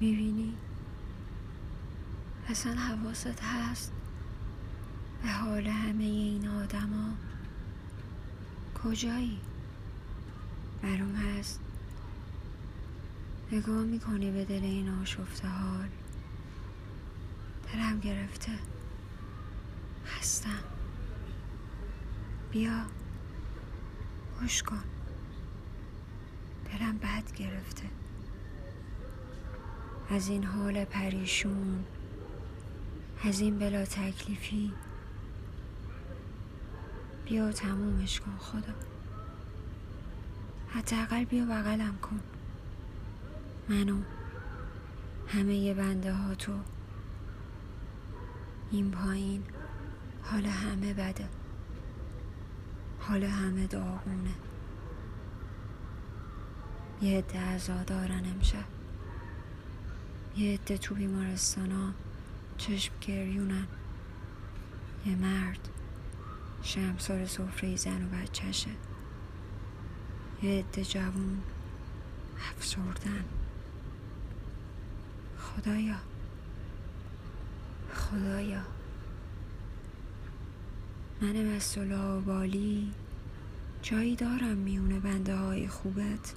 می‌بینی؟ اصلا حواست هست؟ به حال همه این آدما کجایی؟ برام هست. نگاه می‌کنی به دل این آشفته حال. دلم گرفته. هستم. بیا. گوش کن. دلم بد گرفته. از این حال پریشون از این بلا تکلیفی. بیا تمومش کن خدا. حداقل بیا بغلم کن. منو همه ی بنده ها تو. این پایین حال همه بده. حال همه داغونه. یه عده ازا دارن امشب. یه عده تو بیمارستانا چشم گریونن. یه مرد شمسار سفره زن و بچهشه. یه عده جوون افسردن. خدایا. خدایا. من مسئولا و بالی جایی دارم میونه بنده های خوبت.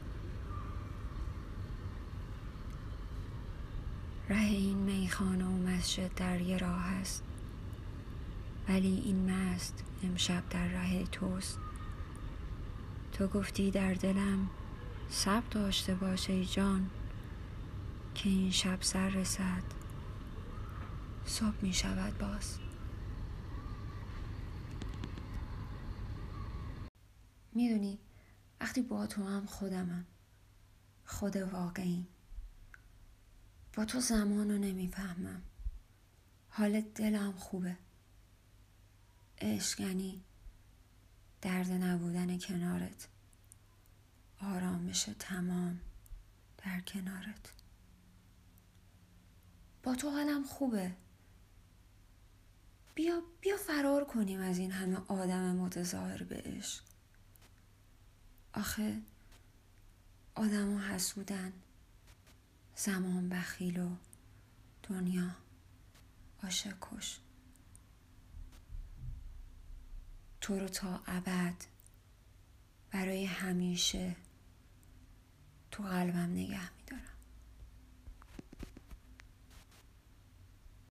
ره این میخانه و مسجد در یه راه است. ولی این مست امشب در ره توست. تو گفتی در دلم سب داشته باشه جان که این شب سر رسد. صبح می شود باز. می‌دونی وقتی با تو هم خودمم خود واقعی با تو زمان رو نمی‌فهمم. حال دلم خوبه. عشق یعنی درد نبودن کنارت. آرامش تمام در کنارت. با تو حالم خوبه. بیا بیا فرار کنیم از این همه آدم متظاهر به عشق. آخه آدم حسودن زمان بخیل و دنیا عاشق کش. تو رو تا ابد برای همیشه تو قلبم نگه میدارم.